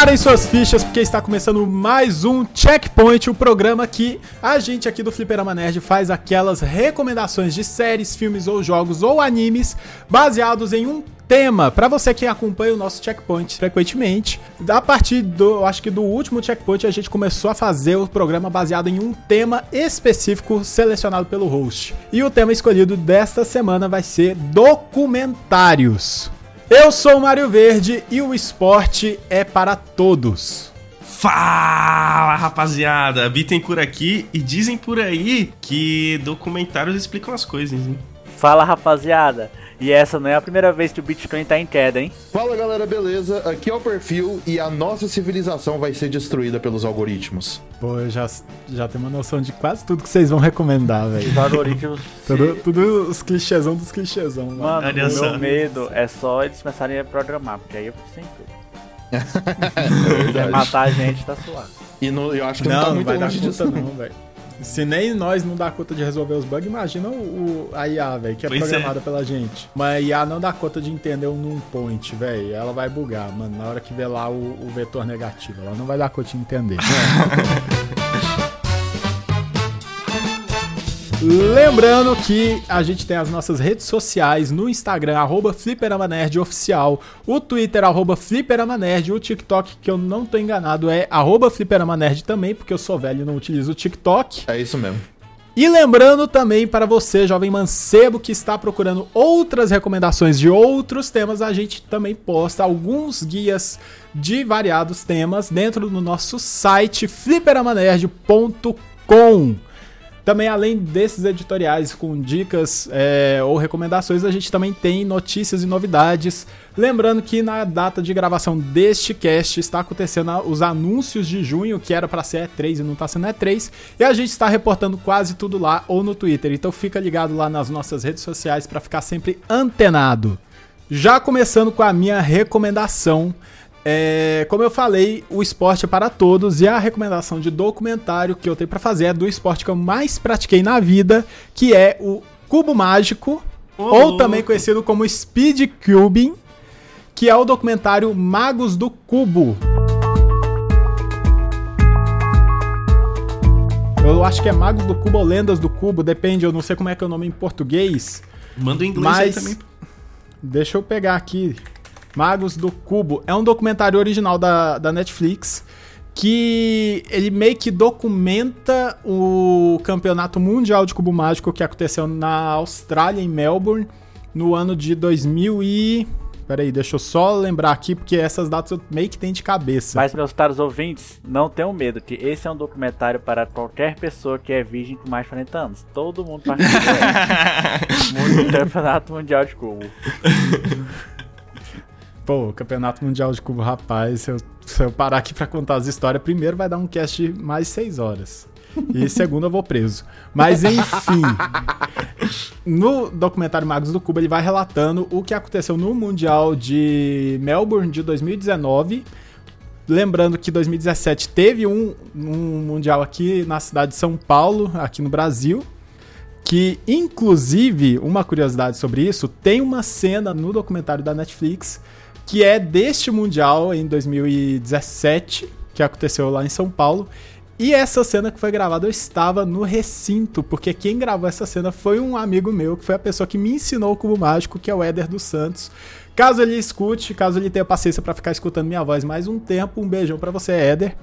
Preparem suas fichas porque está começando mais um Checkpoint, o programa que a gente aqui do Fliperama Nerd faz aquelas recomendações de séries, filmes ou jogos ou animes baseados em um tema. Para você que acompanha o nosso Checkpoint frequentemente, a partir do, acho que do último Checkpoint a gente começou a fazer o programa baseado em um tema específico selecionado pelo host. E o tema escolhido desta semana vai ser documentários. Eu sou o Mário Verde e o esporte é para todos. Fala, rapaziada! Bittencourt aqui e dizem por aí que documentários explicam as coisas, hein? Fala, rapaziada! E essa não é a primeira vez que o Bitcoin tá em queda, hein? Fala galera, beleza? Aqui é o perfil e a nossa civilização vai ser destruída pelos algoritmos. Pô, eu já, já tenho uma noção de quase tudo que vocês vão recomendar, velho. Os algoritmos. tudo, tudo os clichêzão dos clichêzão, mano. Mano, Olha o só. meu medo é só eles começarem a programar, porque aí eu fico sem tudo. É matar a gente, tá suave. E no- eu acho que não, Não, tá não muito vai dar longe disso. não, velho. Se nem nós não dá conta de resolver os bugs, imagina o, o- a IA, velho, que é Pois é. programada pela gente. Mas a IA não dá conta de entender um num point, velho. Ela vai bugar, mano, na hora que vê lá o, o vetor negativo. Ela não vai dar conta de entender. Lembrando que a gente tem as nossas redes sociais no Instagram, arroba Oficial, o Twitter, arroba Fliperama Nerd, o TikTok, que eu não tô enganado, é arroba Fliperama Nerd também, porque eu sou velho e não utilizo o TikTok. É isso mesmo. E lembrando também para você, jovem mancebo, que está procurando outras recomendações de outros temas, a gente também posta alguns guias de variados temas dentro do nosso site fliperamanerd.com. Também, além desses editoriais com dicas é, ou recomendações, a gente também tem notícias e novidades. Lembrando que na data de gravação deste cast está acontecendo os anúncios de junho, que era para ser E3 e não está sendo E3, e a gente está reportando quase tudo lá ou no Twitter. Então fica ligado lá nas nossas redes sociais para ficar sempre antenado. Já começando com a minha recomendação. É, como eu falei, o esporte é para todos e a recomendação de documentário que eu tenho para fazer é do esporte que eu mais pratiquei na vida, que é o cubo mágico, Ô, ou louco. também conhecido como speed cubing, que é o documentário Magos do Cubo. Eu acho que é Magos do Cubo ou Lendas do Cubo, depende, eu não sei como é que é o nome em português. Manda o inglês Mas também. deixa eu pegar aqui. Magos do Cubo. É um documentário original da, da Netflix que ele meio que documenta o campeonato mundial de cubo mágico que aconteceu na Austrália, em Melbourne, no ano de 2000 e... Peraí, deixa eu só lembrar aqui, porque essas datas eu meio que tenho de cabeça. Mas, meus caros ouvintes, não tenham medo, que esse é um documentário para qualquer pessoa que é virgem com mais de 40 anos. Todo mundo participa do Campeonato Mundial de Cubo. Pô, Campeonato Mundial de Cubo, rapaz, se eu, se eu parar aqui pra contar as histórias, primeiro vai dar um cast de mais seis horas. E segundo eu vou preso. Mas enfim. No documentário Magos do Cubo, ele vai relatando o que aconteceu no Mundial de Melbourne de 2019. Lembrando que 2017 teve um, um Mundial aqui na cidade de São Paulo, aqui no Brasil. Que, inclusive, uma curiosidade sobre isso, tem uma cena no documentário da Netflix que é deste Mundial em 2017, que aconteceu lá em São Paulo. E essa cena que foi gravada, eu estava no recinto, porque quem gravou essa cena foi um amigo meu, que foi a pessoa que me ensinou o cubo mágico, que é o Éder dos Santos. Caso ele escute, caso ele tenha paciência pra ficar escutando minha voz mais um tempo, um beijão pra você, Éder.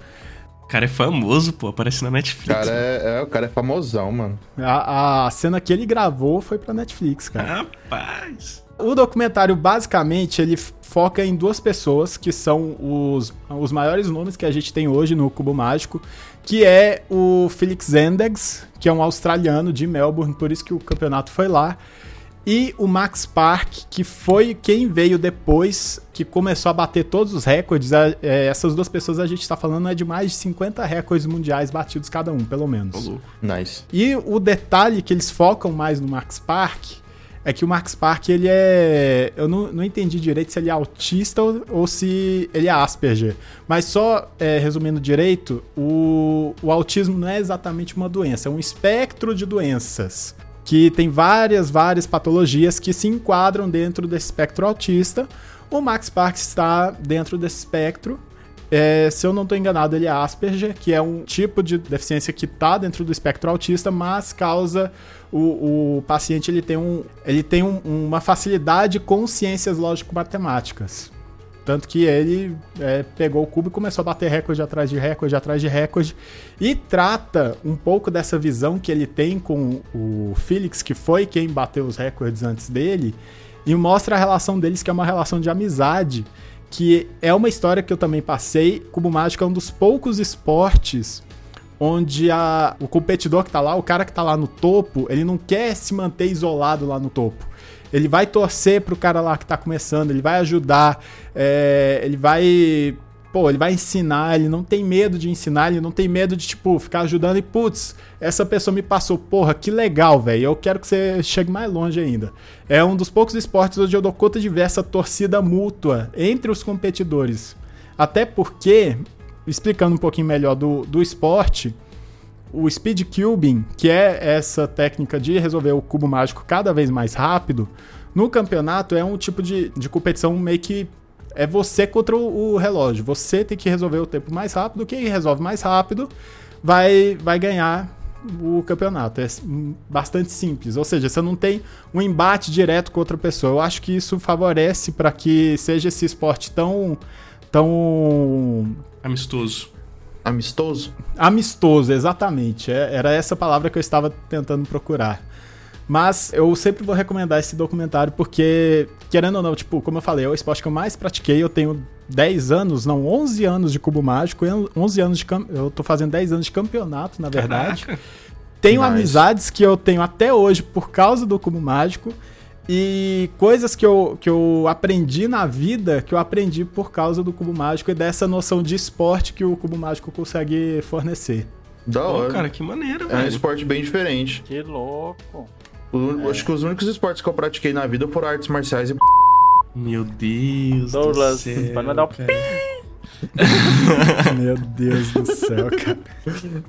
O cara é famoso, pô, aparece na Netflix. cara é, é- o cara é famosão, mano. A, a cena que ele gravou foi pra Netflix, cara. Rapaz. O documentário, basicamente, ele foca em duas pessoas que são os, os maiores nomes que a gente tem hoje no Cubo Mágico, que é o Felix Zendegs, que é um australiano de Melbourne, por isso que o campeonato foi lá, e o Max Park, que foi quem veio depois, que começou a bater todos os recordes. É, essas duas pessoas a gente está falando é de mais de 50 recordes mundiais batidos cada um, pelo menos. Nice. E o detalhe que eles focam mais no Max Park é que o Max Park, ele é. Eu não, não entendi direito se ele é autista ou, ou se ele é Asperger. Mas só é, resumindo direito, o, o autismo não é exatamente uma doença, é um espectro de doenças. Que tem várias, várias patologias que se enquadram dentro desse espectro autista. O Max Park está dentro desse espectro. É, se eu não estou enganado, ele é Asperger, que é um tipo de deficiência que está dentro do espectro autista, mas causa o, o paciente ele tem, um, ele tem um, uma facilidade com ciências lógico-matemáticas. Tanto que ele é, pegou o cubo e começou a bater recorde atrás de recorde atrás de recorde. E trata um pouco dessa visão que ele tem com o Felix, que foi quem bateu os recordes antes dele, e mostra a relação deles, que é uma relação de amizade, que é uma história que eu também passei. Cubo Mágico é um dos poucos esportes onde a, o competidor que tá lá, o cara que tá lá no topo, ele não quer se manter isolado lá no topo. Ele vai torcer pro cara lá que tá começando, ele vai ajudar, é, ele vai. Pô, ele vai ensinar, ele não tem medo de ensinar, ele não tem medo de, tipo, ficar ajudando e, putz, essa pessoa me passou, porra, que legal, velho. Eu quero que você chegue mais longe ainda. É um dos poucos esportes onde eu dou conta de ver essa torcida mútua entre os competidores. Até porque, explicando um pouquinho melhor do, do esporte, o speed cubing, que é essa técnica de resolver o cubo mágico cada vez mais rápido, no campeonato é um tipo de, de competição meio que é você contra o, o relógio. Você tem que resolver o tempo mais rápido. Quem resolve mais rápido vai, vai ganhar o campeonato. É bastante simples. Ou seja, você não tem um embate direto com outra pessoa. Eu acho que isso favorece para que seja esse esporte tão. tão. amistoso. Amistoso? Amistoso, exatamente. É, era essa palavra que eu estava tentando procurar. Mas eu sempre vou recomendar esse documentário porque, querendo ou não, tipo, como eu falei, é o esporte que eu mais pratiquei. Eu tenho 10 anos, não, 11 anos de cubo mágico, 11 anos de eu tô fazendo 10 anos de campeonato, na verdade. Caraca. Tenho nice. amizades que eu tenho até hoje por causa do cubo mágico e coisas que eu, que eu aprendi na vida que eu aprendi por causa do cubo mágico e dessa noção de esporte que o cubo mágico consegue fornecer. Da hora. Oh, cara, que maneiro, velho. É um esporte bem diferente. Que louco. O, é. Acho que os únicos esportes que eu pratiquei na vida foram artes marciais e. Meu Deus. Douglas, do céu, pode mandar o Meu Deus do céu, cara.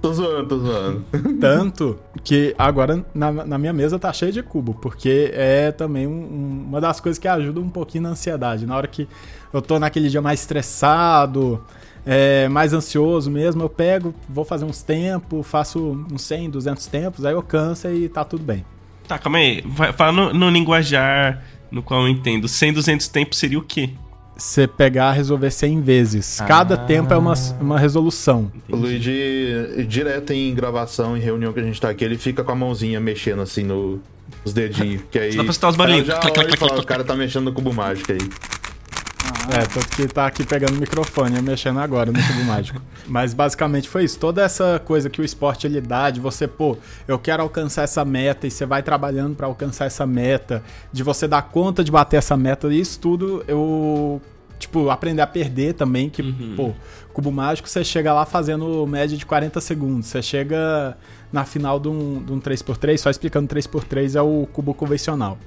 tô zoando, tô zoando. Tanto que agora na, na minha mesa tá cheio de cubo, porque é também um, uma das coisas que ajuda um pouquinho na ansiedade. Na hora que eu tô naquele dia mais estressado, é, mais ansioso mesmo, eu pego, vou fazer uns tempos, faço uns 100, 200 tempos, aí eu canso e tá tudo bem. Tá, calma aí. Fala no, no linguajar no qual eu entendo. 100, 200 tempos seria o quê? Você pegar resolver 100 vezes. Ah. Cada tempo é uma, uma resolução. Entendi. O Luigi, direto em gravação, em reunião que a gente tá aqui, ele fica com a mãozinha mexendo assim no, nos dedinhos. Que aí. Dá pra citar os. Já fala, o cara tá mexendo no cubo mágico aí. É, tanto que tá aqui pegando o microfone, mexendo agora no cubo mágico. Mas basicamente foi isso. Toda essa coisa que o esporte ele dá, de você, pô, eu quero alcançar essa meta e você vai trabalhando para alcançar essa meta, de você dar conta de bater essa meta, isso tudo eu tipo, aprender a perder também, que, uhum. pô, cubo mágico você chega lá fazendo média de 40 segundos. Você chega na final de um, de um 3x3, só explicando 3x3 é o cubo convencional.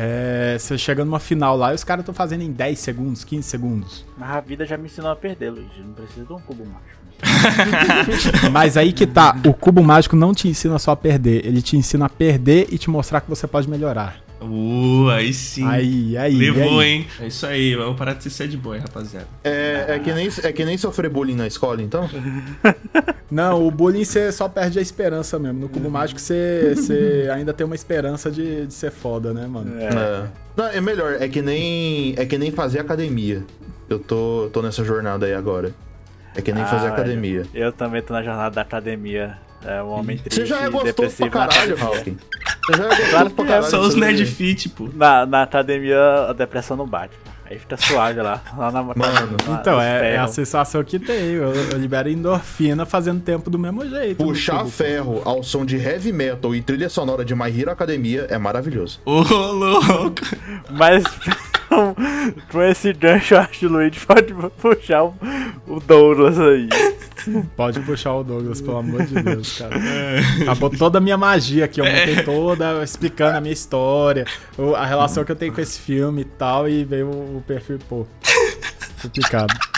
É, você chega numa final lá e os caras estão fazendo em 10 segundos, 15 segundos. Mas a vida já me ensinou a perder, Luiz. Não precisa de um cubo mágico. Mas aí que tá, o cubo mágico não te ensina só a perder, ele te ensina a perder e te mostrar que você pode melhorar. Uh, aí sim. Aí, aí. Levou, aí. hein? É isso aí, vamos parar de ser sad boy, rapaziada. É, é, que nem, é que nem sofrer bullying na escola, então? Não, o bullying você só perde a esperança mesmo. No cubo mágico você, você ainda tem uma esperança de, de ser foda, né, mano? É. é. Não, é melhor, é que nem é que nem fazer academia. Eu tô, tô nessa jornada aí agora. É que nem ah, fazer academia. Eu também tô na jornada da academia. É um homem triste. Você já é gostoso pra caralho, Hawking. É claro pra caralho. São os nerd fit, pô. Na, na academia, a depressão não bate. Aí fica suave lá. lá na, Mano, na, então, é, é, a sensação que tem. Eu, eu libero endorfina fazendo tempo do mesmo jeito. Puxar ferro ao som de heavy metal e trilha sonora de My Hero Academia é maravilhoso. Ô, oh, louco! Mas com esse gancho, eu acho que o Luigi pode puxar o, o Douglas aí. Pode puxar o Douglas, pelo amor de Deus, cara. É. Acabou toda a minha magia aqui. Eu montei toda explicando a minha história, a relação que eu tenho com esse filme e tal, e veio o perfil, pô. Complicado.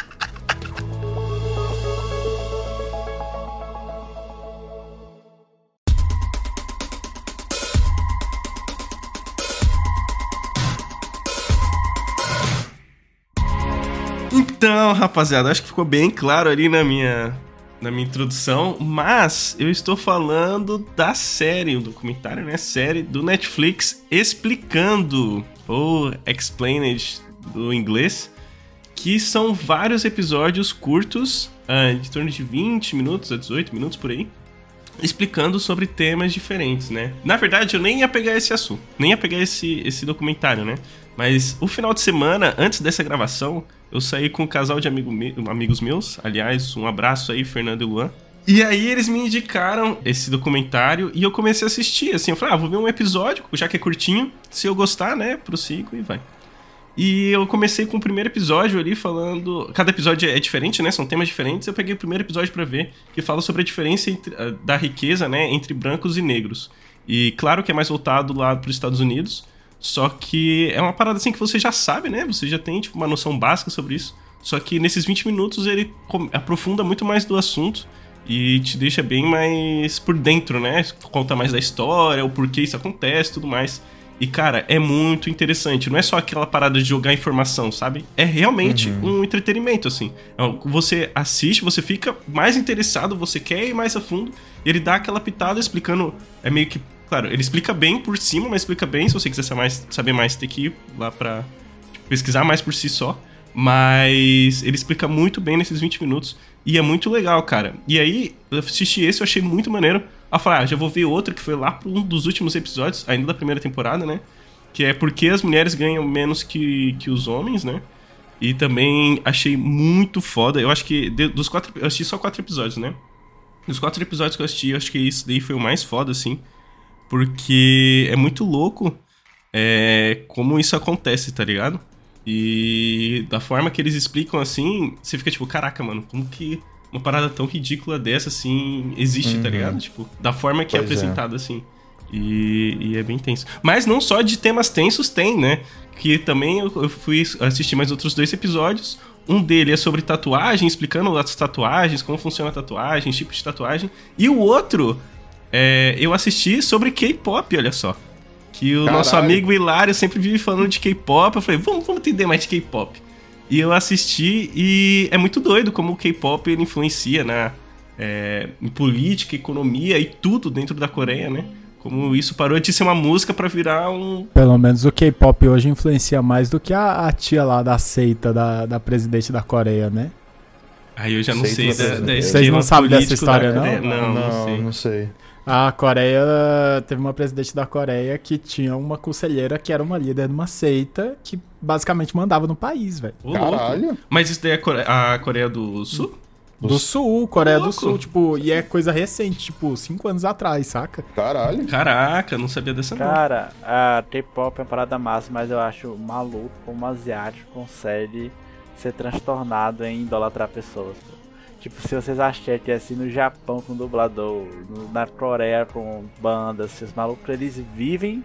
Então, rapaziada, acho que ficou bem claro ali na minha na minha introdução, mas eu estou falando da série, o documentário, né? Série do Netflix explicando, ou explained do inglês, que são vários episódios curtos, de torno de 20 minutos a 18 minutos por aí, explicando sobre temas diferentes, né? Na verdade, eu nem ia pegar esse assunto, nem ia pegar esse, esse documentário, né? Mas o final de semana, antes dessa gravação, eu saí com um casal de amigo me amigos meus. Aliás, um abraço aí, Fernando e Luan. E aí eles me indicaram esse documentário e eu comecei a assistir, assim, eu falei, ah, vou ver um episódio, já que é curtinho, se eu gostar, né, prossigo e vai. E eu comecei com o primeiro episódio ali falando. Cada episódio é diferente, né? São temas diferentes. Eu peguei o primeiro episódio para ver, que fala sobre a diferença entre, ah, da riqueza, né? Entre brancos e negros. E claro que é mais voltado lá para os Estados Unidos. Só que é uma parada assim que você já sabe, né? Você já tem tipo, uma noção básica sobre isso. Só que nesses 20 minutos ele aprofunda muito mais do assunto e te deixa bem mais por dentro, né? Conta mais da história, o porquê isso acontece tudo mais. E, cara, é muito interessante. Não é só aquela parada de jogar informação, sabe? É realmente uhum. um entretenimento, assim. É você assiste, você fica mais interessado, você quer ir mais a fundo. E ele dá aquela pitada explicando. É meio que Claro, ele explica bem por cima, mas explica bem. Se você quiser saber mais, saber mais tem que ir lá pra tipo, pesquisar mais por si só. Mas ele explica muito bem nesses 20 minutos. E é muito legal, cara. E aí, eu assisti esse, eu achei muito maneiro. Eu falei, ah, já vou ver outro que foi lá pra um dos últimos episódios, ainda da primeira temporada, né? Que é porque as mulheres ganham menos que, que os homens, né? E também achei muito foda. Eu acho que de, dos quatro. Eu assisti só quatro episódios, né? Dos quatro episódios que eu assisti, eu acho que esse daí foi o mais foda, assim. Porque é muito louco é, como isso acontece, tá ligado? E da forma que eles explicam assim, você fica tipo, caraca, mano, como que uma parada tão ridícula dessa, assim, existe, tá uhum. tá ligado? Tipo, da forma que é pois é apresentada, é. assim. E, e, é bem tenso. Mas não só de temas tensos tem, né? Que também eu, eu fui assistir mais outros dois episódios. Um dele é sobre tatuagem, explicando as tatuagens, como funciona a tatuagem, tipo de tatuagem. E o outro é, eu assisti sobre K-pop, olha só. Que o Caralho. nosso amigo Hilário sempre vive falando de K-pop. Eu falei, vamos, vamos entender mais de K-pop. E eu assisti e é muito doido como o K-pop ele influencia na é, em política, economia e tudo dentro da Coreia, né? Como isso parou de ser uma música para virar um. Pelo menos o K-pop hoje influencia mais do que a, a, tia lá da seita da, da presidente da Coreia, né? Aí eu já não sei da, da Vocês não sabem dessa história, não? Não, não, não, sei. Não sei. A Coreia teve uma presidente da Coreia que tinha uma conselheira que era uma líder de uma seita que basicamente mandava no país, velho. Caralho. Mas isso daí é a Coreia, a Coreia do Sul? Do Sul, Coreia do Sul, tipo, e é coisa recente, tipo, cinco anos atrás, saca? Caralho. Caraca, não sabia dessa não. Cara, a K-pop é uma parada massa, mas eu acho maluco como um asiático consegue ser transtornado em idolatrar pessoas. Tipo, se vocês acharem que é assim no Japão com dublador, no, na Coreia com bandas, esses malucos, eles vivem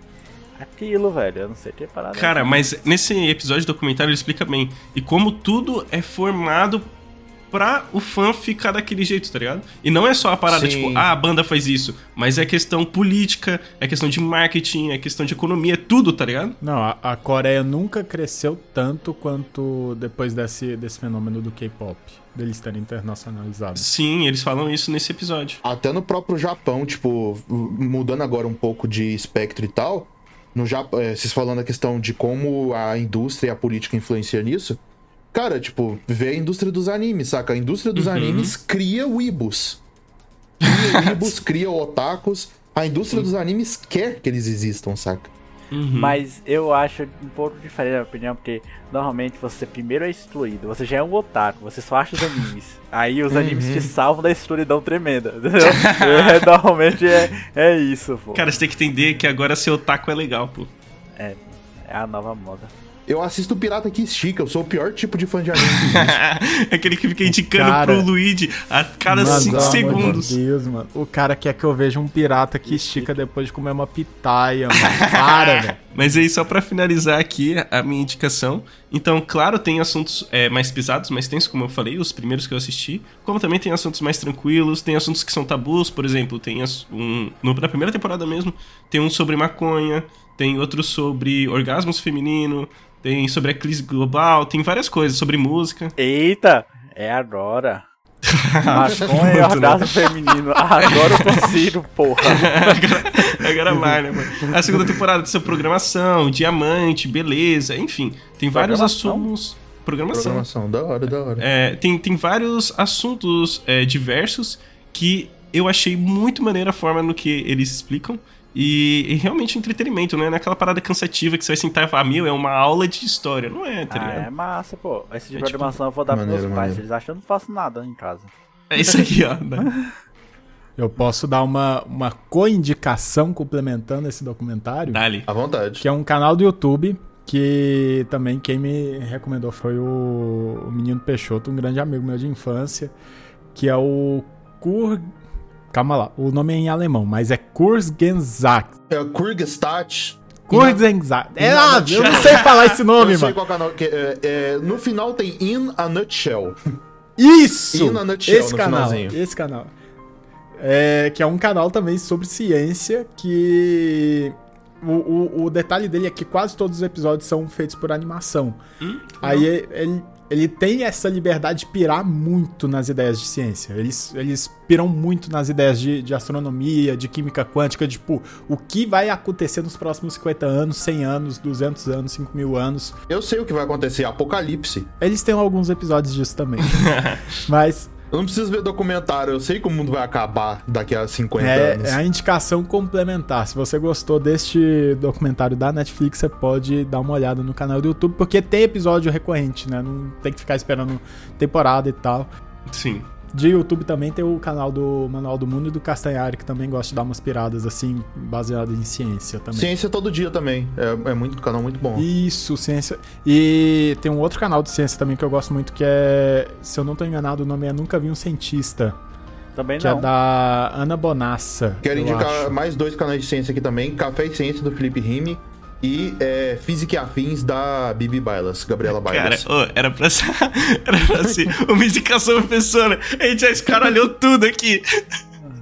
aquilo, velho. Eu não sei o que é parada. Cara, mas nesse episódio do documentário ele explica bem. E como tudo é formado pra o fã ficar daquele jeito, tá ligado? E não é só a parada, Sim. tipo, ah, a banda faz isso, mas é questão política, é questão de marketing, é questão de economia, é tudo, tá ligado? Não, a, a Coreia nunca cresceu tanto quanto depois desse, desse fenômeno do K-pop, deles terem internacionalizado. Sim, eles falam isso nesse episódio. Até no próprio Japão, tipo, mudando agora um pouco de espectro e tal, no Japão, é, vocês falando a questão de como a indústria e a política influenciam nisso, Cara, tipo, vê a indústria dos animes, saca? A indústria dos uhum. animes cria weebus. Cria weebus, cria otakus. A indústria dos animes quer que eles existam, saca? Uhum. Mas eu acho um pouco diferente a minha opinião, porque normalmente você primeiro é excluído, você já é um otaku, você só acha os animes. Aí os uhum. animes te salvam da escuridão tremenda, entendeu? é, normalmente é, é isso, pô. Cara, você tem que entender que agora ser otaku é legal, pô. É, é a nova moda. Eu assisto o Pirata que Estica, eu sou o pior tipo de fã de anime É Aquele que fica indicando cara, pro Luigi a cada 5 segundos. Meu Deus, mano. O cara quer que eu veja um pirata que estica depois de comer uma pitaia, mano. Para, velho. Mas aí, só para finalizar aqui a minha indicação. Então, claro, tem assuntos é, mais pesados, mais tensos, como eu falei, os primeiros que eu assisti. Como também tem assuntos mais tranquilos, tem assuntos que são tabus, por exemplo, tem um. No, na primeira temporada mesmo, tem um sobre maconha, tem outro sobre orgasmos feminino, tem sobre a crise global, tem várias coisas, sobre música. Eita, é agora. Maconha e Muito, né? orgasmo feminino. Agora eu consigo, porra. agora, agora vai, né, mano? A segunda temporada tem sobre programação, diamante, beleza, enfim. Tem vários assuntos. Programação. Programação, da hora, da hora. É, tem, tem vários assuntos é, diversos que eu achei muito maneira a forma no que eles explicam. E, e realmente entretenimento, não é naquela parada cansativa que você vai sentar e falar, meu, é uma aula de história. Não é, tá Ah, ligado? é massa, pô. Esse tipo É de tipo- programação eu vou dar pros Maneiro, meus pais. maneiro. Eles acham que eu não faço nada em casa. É isso aqui, ó. né? Eu posso dar uma, uma co-indicação complementando esse documentário, Dali. À vontade. que é um canal do YouTube que também quem me recomendou foi o, o menino Peixoto, um grande amigo meu de infância, que é o Kur... Calma lá, o nome é em alemão, mas é Kurzgesagt. É o Kurgestat. Kurzgesagt. É, ah, eu não sei falar esse nome, Eu sei mano. qual canal que é, é, No final tem In a Nutshell. Isso! In a nutshell esse no canal, finalzinho. esse canal. É, que é um canal também sobre ciência que... O, o, o detalhe dele é que quase todos os episódios são feitos por animação. Hum? Aí ele, ele tem essa liberdade de pirar muito nas ideias de ciência. Eles, eles piram muito nas ideias de, de astronomia, de química quântica, tipo, o que vai acontecer nos próximos 50 anos, 100 anos, 200 anos, 5 mil anos. Eu sei o que vai acontecer. Apocalipse. Eles têm alguns episódios disso também. Mas Eu não preciso ver documentário. Eu sei que o mundo vai acabar daqui a 50 é, anos. é a indicação complementar. Se você gostou deste documentário da Netflix, você pode dar uma olhada no canal do YouTube, porque tem episódio recorrente, né? Não tem que ficar esperando temporada e tal. Sim. De YouTube também tem o canal do Manual do Mundo e do Castanhari, que também gosta de dar umas piradas assim, baseadas em ciência também. Ciência todo dia também. É, é muito um canal muito bom. Isso, ciência. E tem um outro canal de ciência também que eu gosto muito, que é, se eu não tô enganado, o nome é Nunca Vi um Cientista, Também que não. é da Ana Bonassa. Quero eu indicar acho. mais dois canais de ciência aqui também: Café e Ciência do Felipe Rime e é, Física e Afins da Bibi Bailas, Gabriela Cara, Bailas. ô, era pra ser. Era pra ser uma indicação professora. A gente já escaralhou tudo aqui.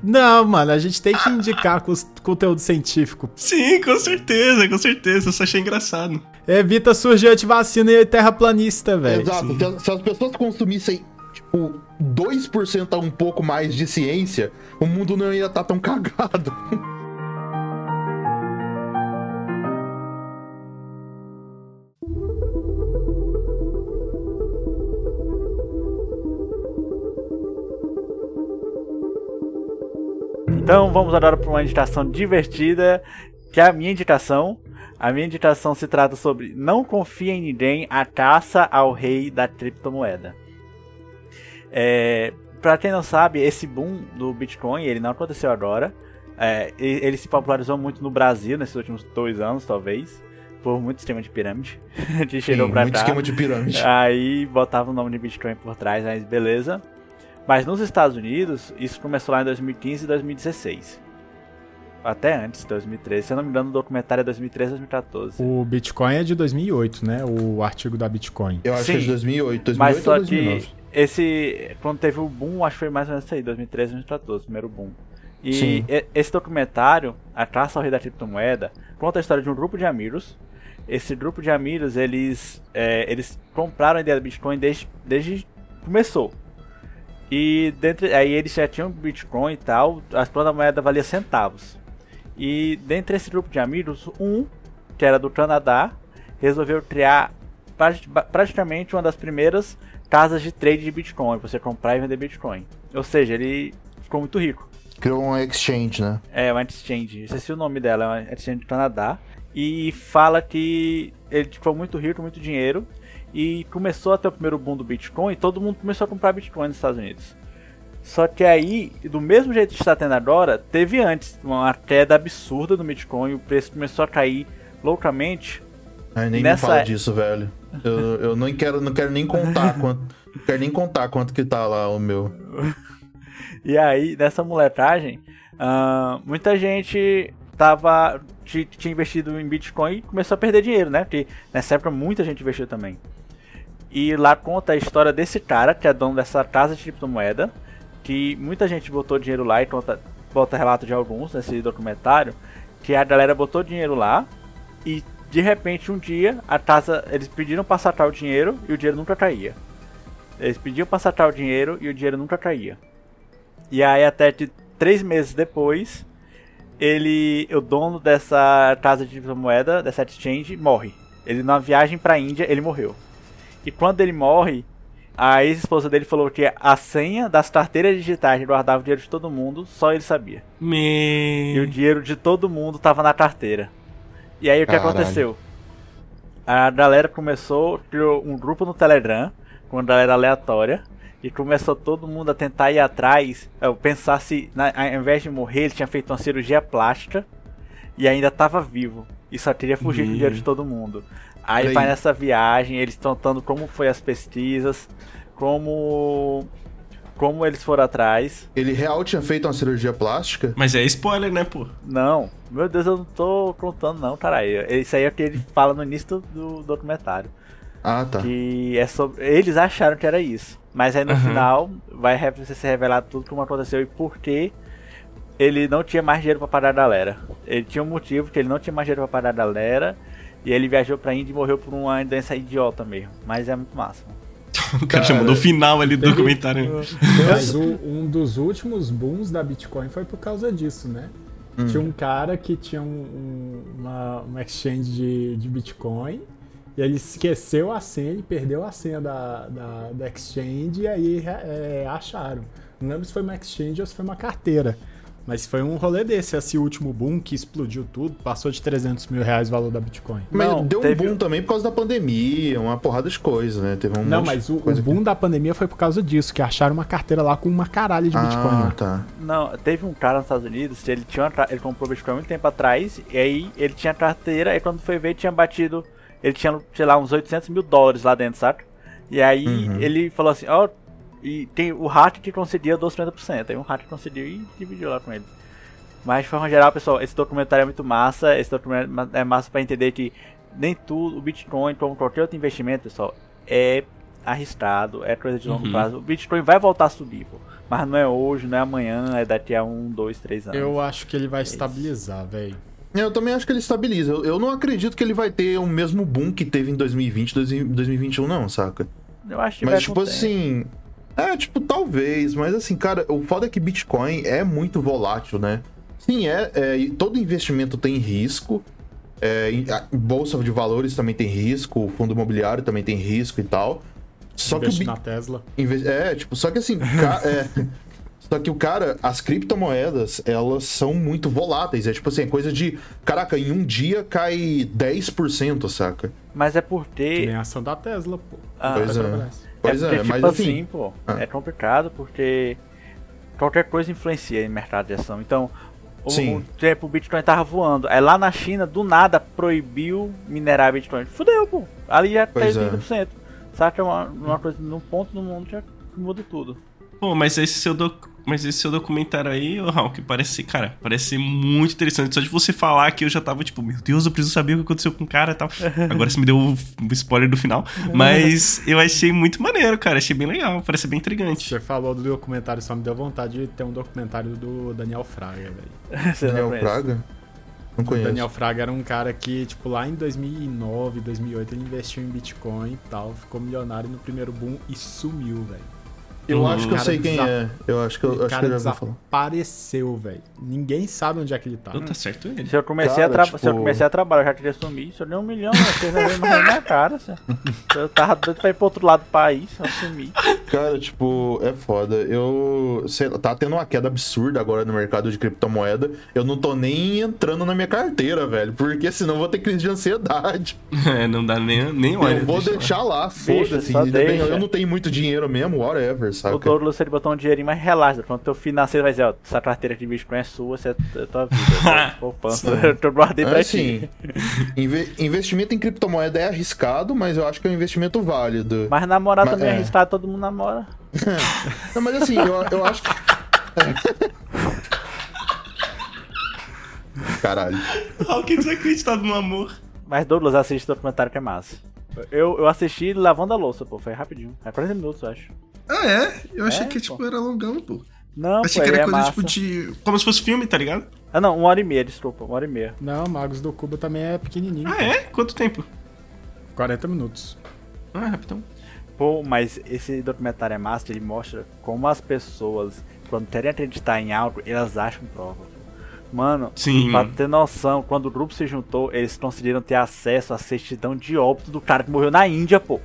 Não, mano, a gente tem que indicar cos- conteúdo científico. Sim, com certeza, com certeza. Eu só achei engraçado. Evita surgir antivacina e terraplanista, velho. Exato. Se as, se as pessoas consumissem, tipo, 2% a um pouco mais de ciência, o mundo não ia estar tão cagado. Então vamos agora para uma indicação divertida, que é a minha indicação. A minha indicação se trata sobre Não confia em ninguém, a caça ao rei da criptomoeda. É, para quem não sabe, esse boom do Bitcoin ele não aconteceu agora. É, ele se popularizou muito no Brasil nesses últimos dois anos, talvez, por muito esquema de pirâmide que chegou Sim, pra muito cá. esquema de pirâmide. Aí botava o nome de Bitcoin por trás, mas beleza. Mas nos Estados Unidos, isso começou lá em 2015 e 2016. Até antes, 2013. Se eu não me engano, o documentário é 2013 2014. O Bitcoin é de 2008, né? O artigo da Bitcoin. Eu acho Sim. que é de 2008, 2008 Mas ou só 2009. que esse. Quando teve o boom, acho que foi mais ou menos isso aí, 2013 2014, primeiro boom. E Sim. e- esse documentário, A Caça ao Rei da Criptomoeda, conta a história de um grupo de amigos. Esse grupo de amigos, eles, é, eles compraram a ideia do Bitcoin desde, desde começou. E dentre, aí eles já tinham Bitcoin e tal, as plano da moeda valia centavos. E dentre esse grupo de amigos, um, que era do Canadá, resolveu criar praticamente uma das primeiras casas de trade de Bitcoin, você comprar e vender Bitcoin. Ou seja, ele ficou muito rico. Criou um exchange, né? É uma exchange, esqueci o nome dela, é uma exchange do Canadá. E fala que ele ficou muito rico, muito dinheiro. E começou a ter o primeiro boom do Bitcoin e todo mundo começou a comprar Bitcoin nos Estados Unidos. Só que aí, do mesmo jeito que está tendo agora, teve antes uma queda absurda do Bitcoin, o preço começou a cair loucamente. Ai, nem Nessa me fala disso, velho. Eu, eu não quero, não quero nem contar quanto. não quero nem contar quanto que tá lá o meu. E aí, nessa molecagem, ah, muita gente tava ti- tinha investido em Bitcoin e começou a perder dinheiro, né? Porque nessa época muita gente investiu também. E lá conta a história desse cara, que é dono dessa casa de criptomoeda, que muita gente botou dinheiro lá e conta, bota relato de alguns nesse documentário, que a galera botou dinheiro lá e de repente, um dia, a casa. Eles pediram pra sacar o dinheiro e o dinheiro nunca caía. Eles pediam pra sacar o dinheiro e o dinheiro nunca caía. E aí, até de três meses depois, ele. O dono dessa casa de moeda, dessa exchange, morre. Ele, na viagem pra Índia, ele morreu. E quando ele morre, a ex-esposa dele falou que a senha das carteiras digitais que guardava o dinheiro de todo mundo, só ele sabia. E o Me... dinheiro de todo mundo tava na carteira. E aí o que Caralho. aconteceu? A galera começou, criou um grupo no Telegram, com uma galera aleatória, e começou todo mundo a tentar ir atrás, eh, pensar se, na- ao invés de morrer, ele tinha feito uma cirurgia plástica e ainda tava vivo. E só queria fugir com o dinheiro de todo mundo. Aí vai nessa viagem, eles estão contando como foi as pesquisas, como como eles foram atrás. Ele real tinha feito uma cirurgia plástica? Mas é spoiler, né, pô? Não, meu Deus, eu não tô contando não, caralho. Isso aí é o que ele fala no início do, do documentário. Ah, tá. Que é sobre. Eles acharam que era isso. Mas aí no Uhum. final vai ser revelado tudo como aconteceu e por que ele não tinha mais dinheiro pra pagar a galera. Ele tinha um motivo que ele não tinha mais dinheiro pra pagar a galera. E ele viajou pra Índia e morreu por uma doença idiota mesmo. Mas é muito massa. O cara já mandou o final ali do documentário. Mas o- um dos últimos booms da Bitcoin foi por causa disso, né? Tinha um cara que tinha um- um- uma, uma exchange de, de Bitcoin e ele esqueceu a senha, ele perdeu a senha da, da, da exchange e aí é, acharam. Não lembro se foi uma exchange ou se foi uma carteira. Mas foi um rolê desse, esse último boom que explodiu tudo, passou de 300 mil reais o valor da Bitcoin. Mas Não, deu um boom também por causa da pandemia, uma porrada de coisa, né? Teve um Não, mas o, o coisa que- boom da pandemia foi por causa disso, que acharam uma carteira lá com uma caralho de Bitcoin. Ah, tá. Não, teve um cara nos Estados Unidos, ele tinha uma ele comprou Bitcoin há muito tempo atrás, e aí ele tinha carteira, e quando foi ver, tinha batido, ele tinha, sei lá, uns 800 mil dólares lá dentro, saca? E aí Uhum. ele falou assim, ó, e tem o hack que concedia 250%, aí um hack concedeu e dividiu lá com ele. Mas de forma geral, pessoal, esse documentário é muito massa, esse documentário é massa pra entender que nem tudo, o Bitcoin, como qualquer outro investimento, pessoal, é arriscado, é coisa de longo Uhum. prazo. O Bitcoin vai voltar a subir, pô. Mas não é hoje, não é amanhã, é daqui a um, dois, três anos. Eu acho que ele vai estabilizar, velho. Eu também acho que ele estabiliza. Eu, eu não acredito que ele vai ter o mesmo boom que teve em 2020, 2021, não, saca? Eu acho que Mas, vai tipo tempo. É, tipo, talvez, mas assim, cara, o foda é que Bitcoin é muito volátil, né? Sim, é. é, e todo investimento tem risco. É, a Bolsa de valores também tem risco, o fundo imobiliário também tem risco e tal. Só que o na Tesla. Inve- É, tipo, só que assim, ca- é, só que o cara, as criptomoedas, elas são muito voláteis. É tipo assim, é coisa de, caraca, em um dia cai 10%, saca? Mas é por Que ter. nem a ação da Tesla, pô. Ah, Pois é. Pois é, porque, tipo mas assim, assim, pô, Ah. é complicado porque qualquer coisa influencia em mercado de ação. Então, o, Sim. o tempo o Bitcoin tava voando. Aí lá na China, do nada, proibiu minerar Bitcoin. Fudeu, pô. Ali já Pois caiu é. 30%. Saca? É uma, uma coisa, num ponto no mundo já muda tudo. Pô, mas esse seu, doc... mas esse seu documentário aí, Raul, que parece, cara, parece ser muito interessante. Só de você falar que eu já tava tipo, meu Deus, eu preciso saber o que aconteceu com o cara e tal. Agora você me deu o o spoiler do final. Mas eu achei muito maneiro, cara. Achei bem legal, parece bem intrigante. Você falou do documentário, só me deu vontade de ter um documentário do Daniel Fraga, velho. Daniel conhece. Praga? Não O conheço. Daniel Fraga era um cara que, tipo, lá em 2009, 2008, ele investiu em Bitcoin e tal, ficou milionário no primeiro boom e sumiu, velho. Eu Hum. acho que eu sei quem é. Eu acho que eu, acho que cara eu já ouvi falar. desapareceu, velho. Ninguém sabe onde é que ele tá. Então tá certo ele. Se eu, comecei Cara, a tra- tipo- se eu comecei a trabalhar, eu já queria sumir. Se eu dei um milhão, não veem mais na minha cara. senhor. Eu tava doido pra ir pro outro lado do país, eu sumi. Cara, tipo, é foda. Eu. Sei tá tendo uma queda absurda agora no mercado de criptomoeda. Eu não tô nem entrando na minha carteira, velho. Porque senão eu vou ter crise de ansiedade. É, não dá nem, nem olha. eu vou deixar lá, foda-se. deixa. Eu não tenho muito dinheiro mesmo, whatever, O? Douglas ele botou um dinheirinho, mas relaxa. Quando teu financeiro vai dizer, ó, essa carteira de Bitcoin é sua, você é tua vida. Poupança, eu tô guardei pra É ti. assim, inve- investimento em criptomoeda é arriscado, mas eu acho que é um investimento válido. Mas namorar Mas- também é é. arriscado, todo mundo namora. Não, mas assim, eu, eu acho que. Caralho. Raul, que desacreditado no amor. Mas Douglas assiste o documentário que é massa. Eu, eu assisti lavando a louça, pô, foi rapidinho. É 40 minutos, eu acho. Ah, é? Eu achei É, que pô. tipo, era longão, pô. Não, achei pô, que era é coisa massa. tipo de. Como se fosse filme, tá ligado? Ah, não, uma hora e meia, desculpa, uma hora e meia. Não, Magos do Cubo também é pequenininho. Ah, é? Quanto tempo? 40 minutos. Ah, rapidão. Pô, mas esse documentário é massa, ele mostra como as pessoas, quando querem acreditar em algo, elas acham prova. Mano, Sim. pra ter noção, quando o grupo se juntou, eles conseguiram ter acesso à certidão de óbito do cara que morreu na Índia, pô.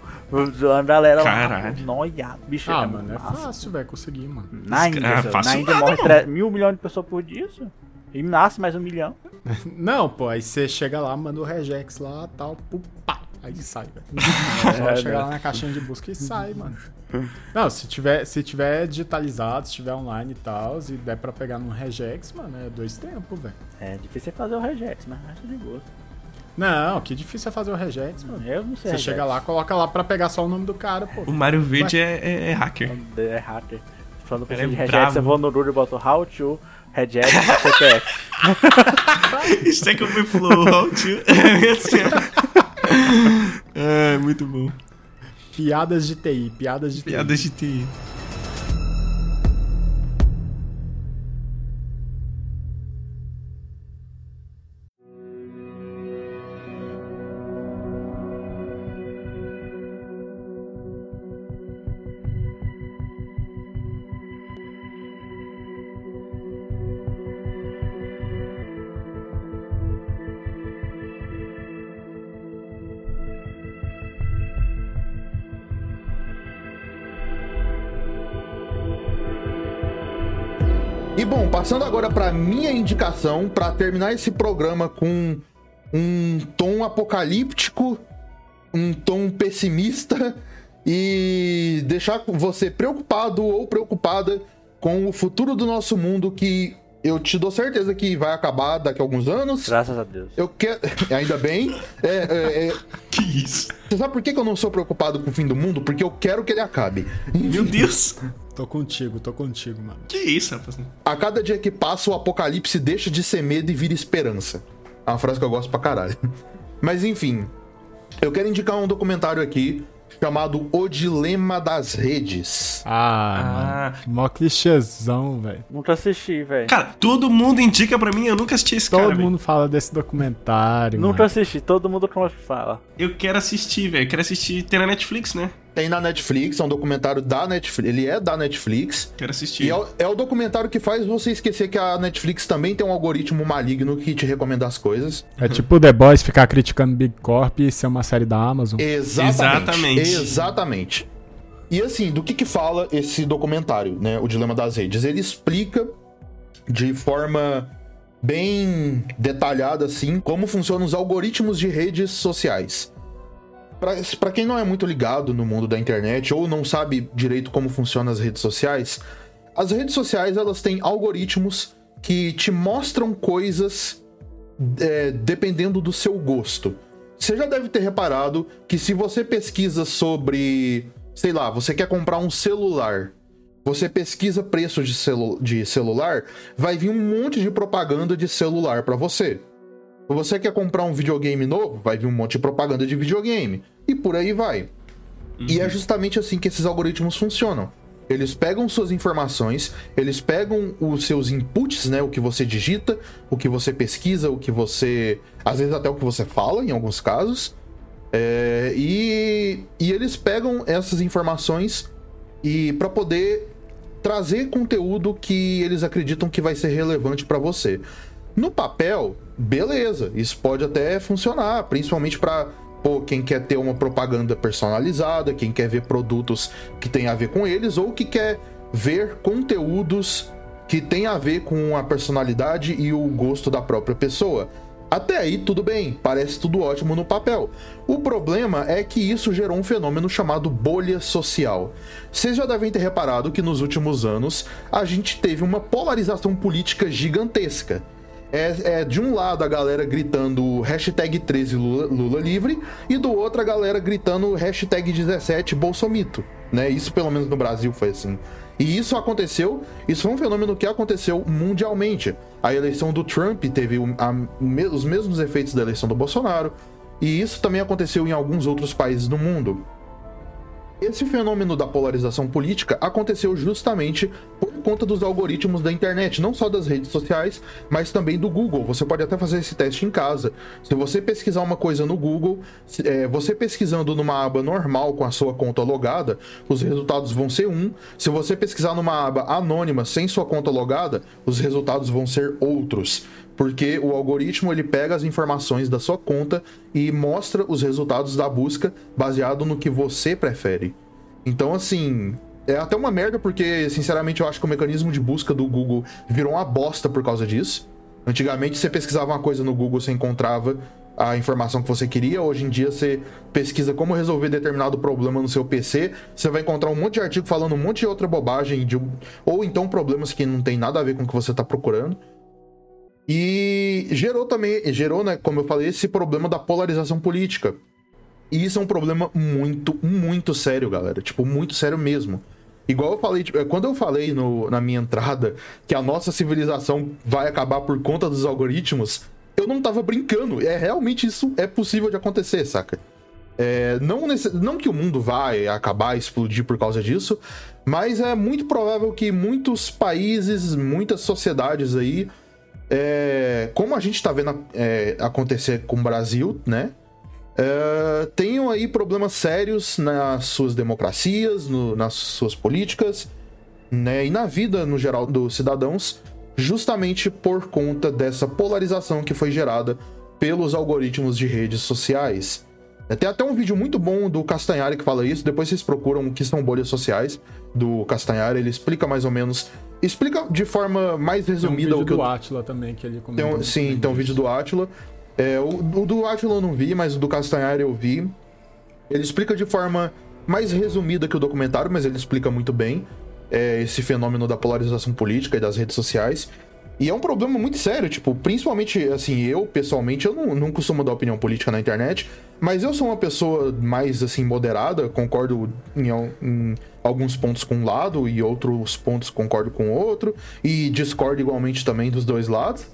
A galera lá, Caralho. noiado, bicho. Ah, é mano, é massa. fácil, velho, conseguir, mano. Na Índia, fácil na Índia nada, morre tre- mil milhões de pessoas por dia, senhor. E nasce mais um milhão. Não, pô, aí você chega lá, manda o regex lá, tal, pá, aí sai, velho. Só É, chegar né? lá na caixinha de busca e sai, mano. Não, se tiver, se tiver digitalizado, se tiver online e tal, e der pra pegar num regex, mano, é dois tempos, velho. É difícil é fazer o regex, mas acho de boa. Não, que difícil é fazer o regex, mano. Eu não sei. Você regex. chega lá, coloca lá pra pegar só o nome do cara, pô. O Mario Verde é, é- é hacker. É hacker. Quando eu Ele é de regex, bravo. eu vou no Google e boto how to regex CPF. Isso é que eu me flow, how to. É, muito bom. Piadas de TI, piadas de TI. Piadas de TI. Bom, passando agora pra minha indicação, pra terminar esse programa com um tom apocalíptico, um tom pessimista e deixar você preocupado ou preocupada com o futuro do nosso mundo que eu te dou certeza que vai acabar daqui a alguns anos. Graças a Deus. Eu quero. Ainda bem. É, é, é, Que isso? Você sabe por que eu não sou preocupado com o fim do mundo? Porque eu quero que ele acabe. Meu Deus. Tô contigo, tô contigo, mano. Que isso, rapaz? A cada dia que passa, o apocalipse deixa de ser medo e vira esperança. É uma frase que eu gosto pra caralho. Mas enfim, eu quero indicar um documentário aqui chamado O Dilema das Redes. Ah, Ah. mano. Mó clichêzão, velho. Nunca assisti, velho. Cara, todo mundo indica pra mim, eu nunca assisti esse Todo cara, velho. mundo fala desse documentário, Nunca mano. assisti, todo mundo como fala. Eu quero assistir, velho. Eu quero assistir. Tem na Netflix, né? Tem na Netflix, é um documentário da Netflix. Ele é da Netflix. Quero assistir. E é o, é o documentário que faz você esquecer que a Netflix também tem um algoritmo maligno que te recomenda as coisas. É tipo The Boys ficar criticando Big Corp e ser uma série da Amazon. Exatamente. Exatamente. Exatamente. E assim, do que que fala esse documentário, né? O Dilema das Redes? Ele explica de forma bem detalhada, assim, como funcionam os algoritmos de redes sociais. Pra quem não é muito ligado no mundo da internet ou não sabe direito como funcionam as redes sociais, as redes sociais elas têm algoritmos que te mostram coisas é, dependendo do seu gosto. Você já deve ter reparado que se você pesquisa sobre, sei lá, você quer comprar um celular, você pesquisa preço de, celu de celular, vai vir um monte de propaganda de celular pra você. Você quer comprar um videogame novo, vai vir um monte de propaganda de videogame. E por aí vai. E é justamente assim que esses algoritmos funcionam. Eles pegam suas informações, eles pegam os seus inputs, né? O que você digita, o que você pesquisa, o que você. Às vezes até o que você fala, em alguns casos. É, e, e eles pegam essas informações e para poder trazer conteúdo que eles acreditam que vai ser relevante para você. No papel, beleza, isso pode até funcionar, principalmente para quem quer ter uma propaganda personalizada, quem quer ver produtos que tem a ver com eles ou que quer ver conteúdos que tem a ver com a personalidade e o gosto da própria pessoa. Até aí tudo bem, parece tudo ótimo no papel. O problema é que isso gerou um fenômeno chamado bolha social. Vocês já devem ter reparado que nos últimos anos a gente teve uma polarização política gigantesca. É, é, de um lado a galera gritando hashtag 13 Lula, Lula livre e do outro a galera gritando hashtag 17 Bolsomito. Né? Isso pelo menos no Brasil foi assim. E isso aconteceu, isso foi um fenômeno que aconteceu mundialmente. A eleição do Trump teve a- os mesmos efeitos da eleição do Bolsonaro, e isso também aconteceu em alguns outros países do mundo. Esse fenômeno da polarização política aconteceu justamente por conta dos algoritmos da internet, não só das redes sociais, mas também do Google. Você pode até fazer esse teste em casa. Se você pesquisar uma coisa no Google, é, você pesquisando numa aba normal com a sua conta logada, os resultados vão ser um. Se você pesquisar numa aba anônima sem sua conta logada, os resultados vão ser outros porque o algoritmo ele pega as informações da sua conta e mostra os resultados da busca baseado no que você prefere. Então, assim, é até uma merda porque, sinceramente, eu acho que o mecanismo de busca do Google virou uma bosta por causa disso. Antigamente, você pesquisava uma coisa no Google, você encontrava a informação que você queria. Hoje em dia, você pesquisa como resolver determinado problema no seu PC, você vai encontrar um monte de artigo falando um monte de outra bobagem, de... ou então problemas que não tem nada a ver com o que você está procurando. E gerou também, gerou, né, como eu falei, esse problema da polarização política. E isso é um problema muito, muito sério, galera. Tipo, muito sério mesmo. Igual eu falei, tipo, quando eu falei no, na minha entrada que a nossa civilização vai acabar por conta dos algoritmos, eu não tava brincando. É realmente isso é possível de acontecer, saca? É, não, nesse, não que o mundo vai acabar, explodir por causa disso, mas é muito provável que muitos países, muitas sociedades aí é, como a gente está vendo é, acontecer com o Brasil, né? É, tenham aí problemas sérios nas suas democracias, no, nas suas políticas, né? E na vida no geral dos cidadãos, justamente por conta dessa polarização que foi gerada pelos algoritmos de redes sociais. Tem até um vídeo muito bom do Castanhari que fala isso. Depois vocês procuram o que são bolhas sociais do Castanhari. Ele explica mais ou menos Explica de forma mais resumida tem um o que do eu... Atila também que ele comentou. Tem um, sim, tem um vídeo do Atila. É, o, o, do Atila eu não vi, mas o do Castanhari eu vi. Ele explica de forma mais resumida que o documentário, mas ele explica muito bem é, esse fenômeno da polarização política e das redes sociais. E é um problema muito sério, tipo, principalmente, assim, eu, pessoalmente, eu não, não costumo dar opinião política na internet, mas eu sou uma pessoa mais, assim, moderada, concordo em, em alguns pontos com um lado e outros pontos concordo com o outro, e discordo igualmente também dos dois lados.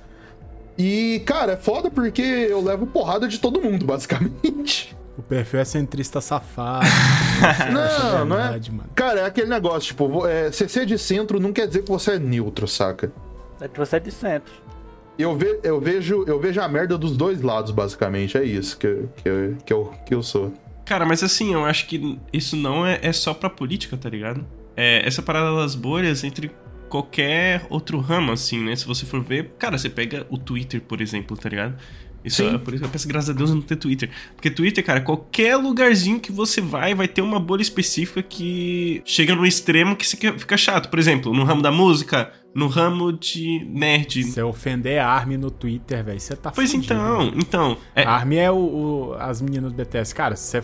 E, cara, é foda porque eu levo porrada de todo mundo, basicamente. O perfil é centrista safado. não, é não é. Mano. Cara, é aquele negócio, tipo, é, ser de centro não quer dizer que você é neutro, saca? É que você é de centro. Eu, ve, eu, vejo, eu vejo a merda dos dois lados, basicamente. É isso que, que, que, eu, que eu sou. Cara, mas assim, eu acho que isso não é, é só pra política, tá ligado? É, essa parada das bolhas entre qualquer outro ramo, assim, né? Se você for ver, cara, você pega o Twitter, por exemplo, tá ligado? Isso Sim. é por isso que eu peço graças a Deus não ter Twitter. Porque Twitter, cara, qualquer lugarzinho que você vai, vai ter uma bolha específica que chega no extremo que fica chato. Por exemplo, no ramo da música, no ramo de nerd. Se ofender a Army no Twitter, velho, você tá Pois fugindo, então, então. É... A Army é o, o, as meninas do BTS. Cara, você.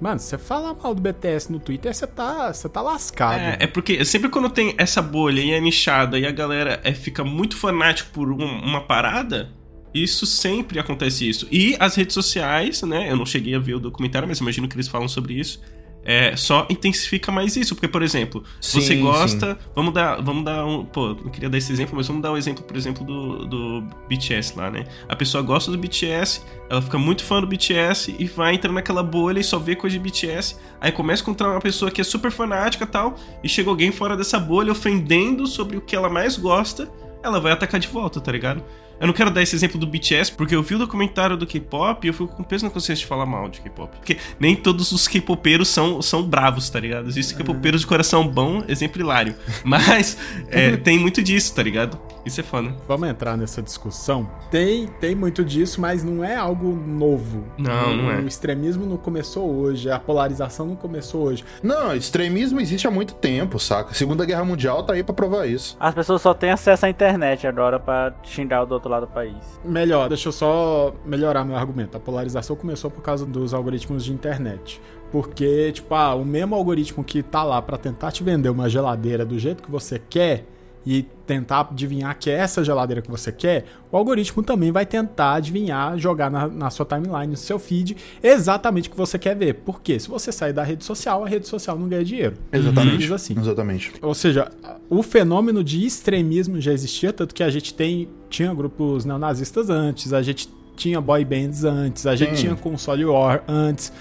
Mano, você fala mal do BTS no Twitter, você tá, você tá lascado. É, é, porque sempre quando tem essa bolha e é nichada e a galera é, fica muito fanático por um, uma parada, isso sempre acontece isso. E as redes sociais, né? Eu não cheguei a ver o documentário, mas imagino que eles falam sobre isso. É, só intensifica mais isso. Porque, por exemplo, sim, você gosta. Sim. Vamos dar. Vamos dar um. Pô, não queria dar esse exemplo, mas vamos dar o um exemplo, por exemplo, do, do BTS lá, né? A pessoa gosta do BTS, ela fica muito fã do BTS e vai entrando naquela bolha e só vê coisa de BTS. Aí começa a encontrar uma pessoa que é super fanática tal, e chega alguém fora dessa bolha ofendendo sobre o que ela mais gosta, ela vai atacar de volta, tá ligado? Eu não quero dar esse exemplo do BTS, porque eu vi o documentário do K-pop e eu fico com peso na consciência de falar mal de K-pop. Porque nem todos os K-popeiros são, são bravos, tá ligado? Existem K-popeiros de coração bom, exemplo hilário. Mas é, tem muito disso, tá ligado? Isso é foda. Vamos entrar nessa discussão. Tem, tem muito disso, mas não é algo novo. Não, não é. O extremismo não começou hoje, a polarização não começou hoje. Não, extremismo existe há muito tempo, saca? Segunda Guerra Mundial tá aí pra provar isso. As pessoas só têm acesso à internet agora pra xingar o do outro lado do país. Melhor, deixa eu só melhorar meu argumento. A polarização começou por causa dos algoritmos de internet. Porque, tipo, ah, o mesmo algoritmo que tá lá para tentar te vender uma geladeira do jeito que você quer, e tentar adivinhar que é essa geladeira que você quer, o algoritmo também vai tentar adivinhar, jogar na, na, sua timeline, no seu feed, exatamente o que você quer ver. Porque se você sair da rede social, a rede social não ganha dinheiro. Exatamente. Assim. Exatamente. Ou seja, o fenômeno de extremismo já existia, tanto que a gente tem tinha grupos neonazistas antes, a gente tinha boy bands antes, a gente Sim. tinha console war antes.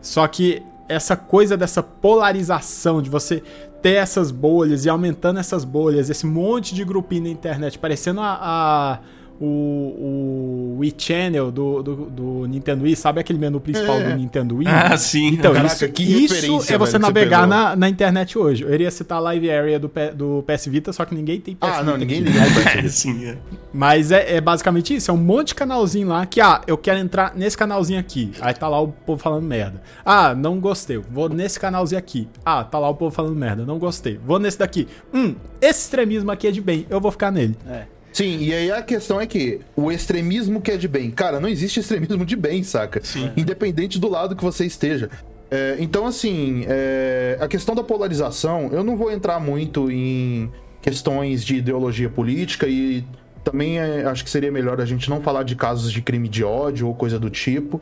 Só que essa coisa dessa polarização, de você ter essas bolhas e aumentando essas bolhas, esse monte de grupinho na internet, parecendo a, a o, o Wii Channel do, do, do, Nintendo Wii, sabe aquele menu principal é. do Nintendo Wii? Ah, sim. Então, Caraca, isso, isso é você velho, navegar você na, na internet hoje. Eu iria citar a Live Area do, do PS Vita, só que ninguém tem PS ah, Vita. Ah, não, ninguém liga. é, sim, é. Mas é, é, basicamente isso, é um monte de canalzinho lá que, ah, eu quero entrar nesse canalzinho aqui. Aí tá lá o povo falando merda. Ah, não gostei. Vou nesse canalzinho aqui. Ah, tá lá o povo falando merda. Não gostei. Vou nesse daqui. Hum, esse extremismo aqui é de bem. Eu vou ficar nele. É. Sim, e aí a questão é que o extremismo que é de bem, cara, não existe extremismo de bem, saca? Sim. Independente do lado que você esteja. É, então, assim, é, a questão da polarização, eu não vou entrar muito em questões de ideologia política e também é, acho que seria melhor a gente não falar de casos de crime de ódio ou coisa do tipo.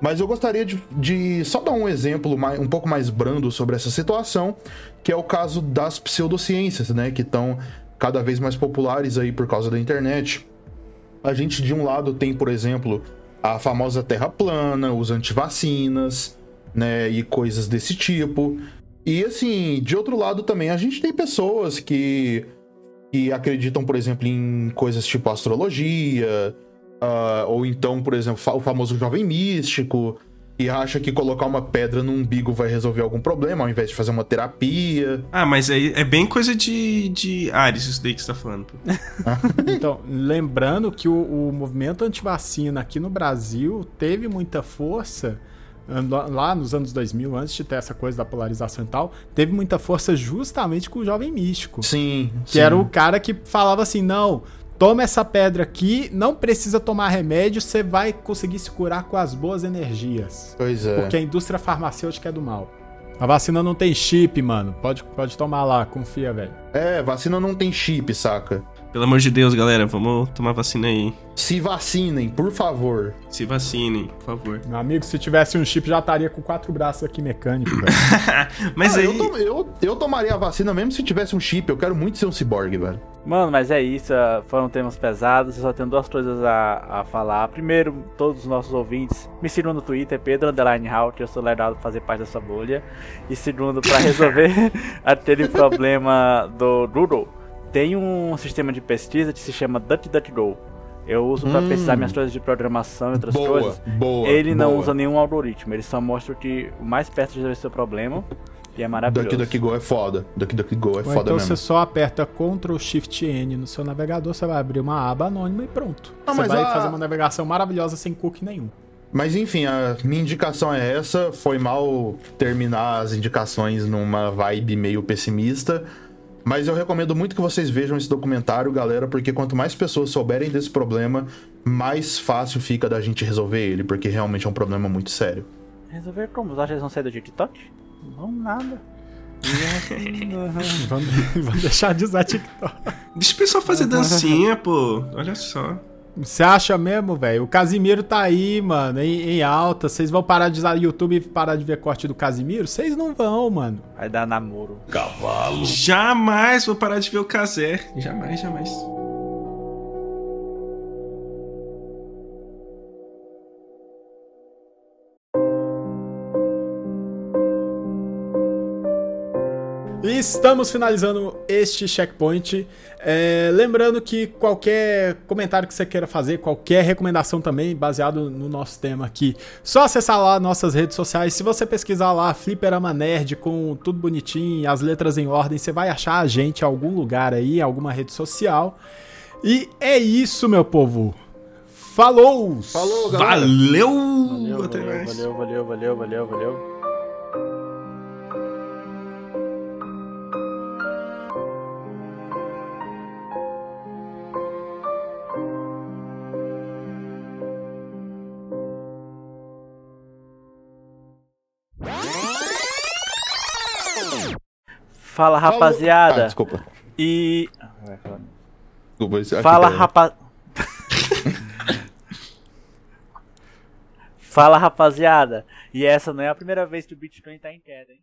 Mas eu gostaria de, de só dar um exemplo mais, um pouco mais brando sobre essa situação, que é o caso das pseudociências, né? Que estão cada vez mais populares aí por causa da internet. A gente, de um lado, tem, por exemplo, a famosa Terra plana, os antivacinas, né, e coisas desse tipo. E assim, de outro lado também, a gente tem pessoas que, que acreditam, por exemplo, em coisas tipo astrologia, uh, ou então, por exemplo, o famoso jovem místico, e acha que colocar uma pedra no umbigo vai resolver algum problema, ao invés de fazer uma terapia. Ah, mas é, é bem coisa de, de Ares isso daí que você tá falando. Pô. então, lembrando que o, o movimento antivacina aqui no Brasil teve muita força lá nos anos 2000, antes de ter essa coisa da polarização e tal, teve muita força justamente com o jovem místico. Sim. Que sim. era o cara que falava assim: não, Toma essa pedra aqui, não precisa tomar remédio, você vai conseguir se curar com as boas energias. Pois é. Porque a indústria farmacêutica é do mal. A vacina não tem chip, mano. Pode, pode tomar lá, confia, velho. É, vacina não tem chip, saca? Pelo amor de Deus, galera, vamos tomar vacina aí. Se vacinem, por favor. Se vacinem, por favor. Meu amigo, se tivesse um chip, já estaria com quatro braços aqui mecânico, velho. mas ah, aí. Eu, to eu, eu, tomaria a vacina mesmo se tivesse um chip. Eu quero muito ser um ciborgue, velho. Mano, mas é isso. É, foram temas pesados. Eu só tenho duas coisas a, a falar. Primeiro, todos os nossos ouvintes me sigam no Twitter, Pedro Underline Halt. Eu sou legal fazer parte dessa bolha. E segundo, para resolver aquele problema do Doodle tem um sistema de pesquisa que se chama DuckDuckGo. Eu uso para hum. pesquisar minhas coisas de programação e outras boa, coisas. Boa, ele não boa. usa nenhum algoritmo, ele só mostra o que o mais perto de resolver seu problema. E é maravilhoso. DuckDuckGo é foda. DuckDuckGo é Ou foda então mesmo. você só aperta Ctrl Shift N no seu navegador, você vai abrir uma aba anônima e pronto. Não, você vai a... fazer uma navegação maravilhosa sem cookie nenhum. Mas enfim, a minha indicação é essa. Foi mal terminar as indicações numa vibe meio pessimista. Mas eu recomendo muito que vocês vejam esse documentário, galera, porque quanto mais pessoas souberem desse problema, mais fácil fica da gente resolver ele, porque realmente é um problema muito sério. Resolver como? Você acha que eles vão sair do TikTok? Não, nada. vamos, deixar de usar TikTok. Deixa o pessoal fazer dancinha, pô. Olha só. Você acha mesmo, velho? O Casimiro tá aí, mano, em, em alta. Vocês vão parar de usar o YouTube e parar de ver corte do Casimiro? Vocês não vão, mano. Vai dar namoro. Cavalo. Jamais vou parar de ver o Casé. Jamais, jamais. Estamos finalizando este checkpoint. É, lembrando que qualquer comentário que você queira fazer, qualquer recomendação também, baseado no nosso tema aqui, só acessar lá nossas redes sociais. Se você pesquisar lá Fliperama Nerd com tudo bonitinho, as letras em ordem, você vai achar a gente em algum lugar aí, em alguma rede social. E é isso, meu povo. Falou! Falou, galera! Valeu! Valeu, valeu, valeu, valeu, valeu, valeu, valeu. Fala rapaziada. Ah, desculpa. E. Desculpa, Fala rapaz. Fala rapaziada. E essa não é a primeira vez que o Bitcoin tá em queda, hein?